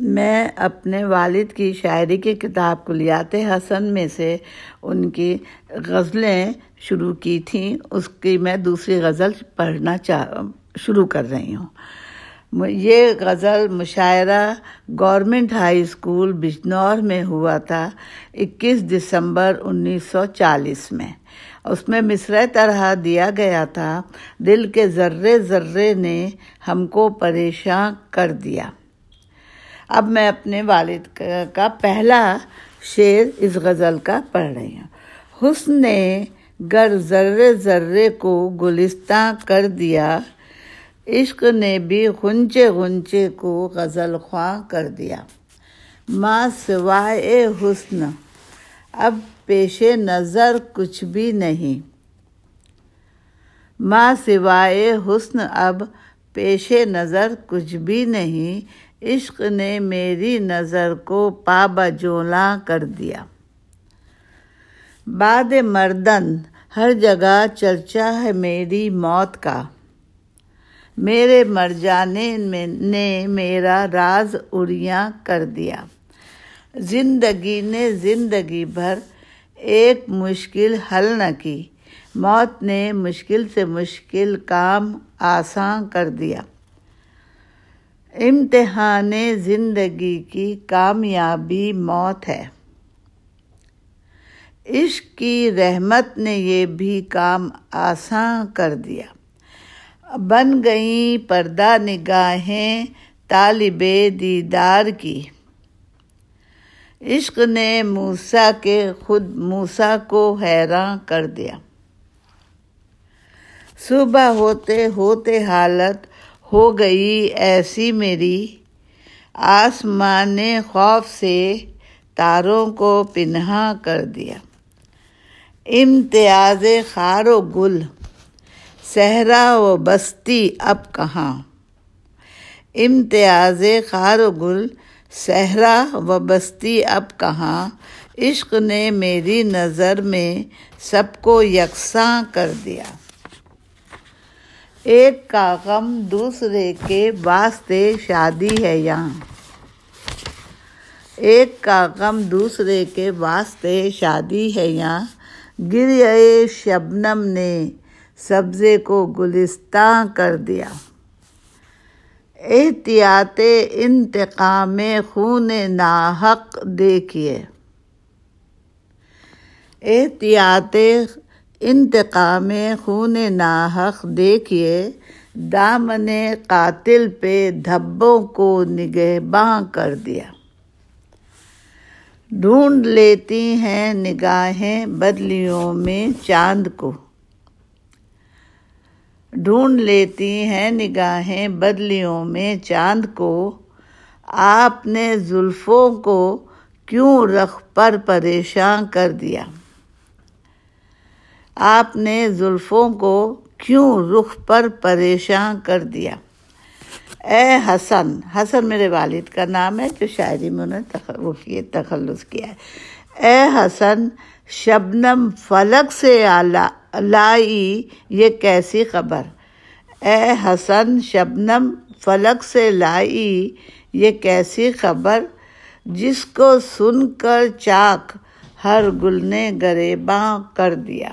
میں اپنے والد کی شاعری کی کتاب کلیات حسن میں سے ان کی غزلیں شروع کی تھیں۔ اس کی میں دوسری غزل پڑھنا چاہ، شروع کر رہی ہوں۔ یہ غزل مشاعرہ گورنمنٹ ہائی اسکول بجنور میں ہوا تھا، اکیس دسمبر انیس سو چالیس میں۔ اس میں مصرع طرح دیا گیا تھا، دل کے ذرے ذرے نے ہم کو پریشان کر دیا۔ اب میں اپنے والد کا پہلا شعر اس غزل کا پڑھ رہی ہوں۔ حسن نے گر ذرے ذرے کو گلستہ کر دیا۔ عشق نے بھی غنچے غنچے کو غزل خواہ کر دیا۔ ماں سوائے حسن، اب پیش نظر کچھ بھی نہیں۔ ماں سوائے حسن، اب پیش نظر کچھ بھی نہیں۔ عشق نے میری نظر کو پابا جولاں کر دیا۔ بعد مردن، ہر جگہ چرچا ہے میری موت کا۔ میرے مر جانے میں نے میرا راز اڑیاں کر دیا۔ زندگی نے زندگی بھر ایک مشکل حل نہ کی۔ موت نے مشکل سے مشکل کام آسان کر دیا۔ امتحان زندگی کی کامیابی موت ہے۔ عشق کی رحمت نے یہ بھی کام آسان کر دیا۔ بن گئیں پردہ نگاہیں طالب دیدار کی۔ عشق نے موسا کے خود موسا کو حیران کر دیا۔ صبح ہوتے ہوتے حالت ہو گئی ایسی میری آسمان خوف سے تاروں کو پنہا کر دیا۔ امتیاز خار و گل، صحرا و بستی اب کہاں؟ امتیاز خار و گل، صحرا و بستی اب کہاں؟ عشق نے میری نظر میں سب کو یکساں کر دیا۔ ایک کا غم دوسرے کے واسطے شادی ہے یہاں۔ ایک کا غم دوسرے کے واسطے شادی ہے یہاں۔ گر شبنم نے سبزے کو گلستان کر دیا۔ احتیاط انتقام خون ناحق دیکھیے۔ احتیاط انتقام خون ناحق دیکھیے، دامن قاتل پہ دھبوں کو نگہباں کر دیا۔ ڈھونڈ لیتی ہیں نگاہیں بدلیوں میں چاند کو۔ ڈھونڈ لیتی ہیں نگاہیں بدلیوں میں چاند کو۔ آپ نے زلفوں کو کیوں رخ پر پریشان کر دیا؟ آپ نے زلفوں کو کیوں رخ پر پریشان کر دیا؟ اے حسن حسن میرے والد کا نام ہے جو شاعری میں انہوں وہ کیے تخلص کیا ہے۔ اے حسن، شبنم فلک سے لائی یہ کیسی خبر؟ اے حسن، شبنم فلک سے لائی یہ کیسی خبر؟ جس کو سن کر چاک ہر گل نے گریباں کر دیا۔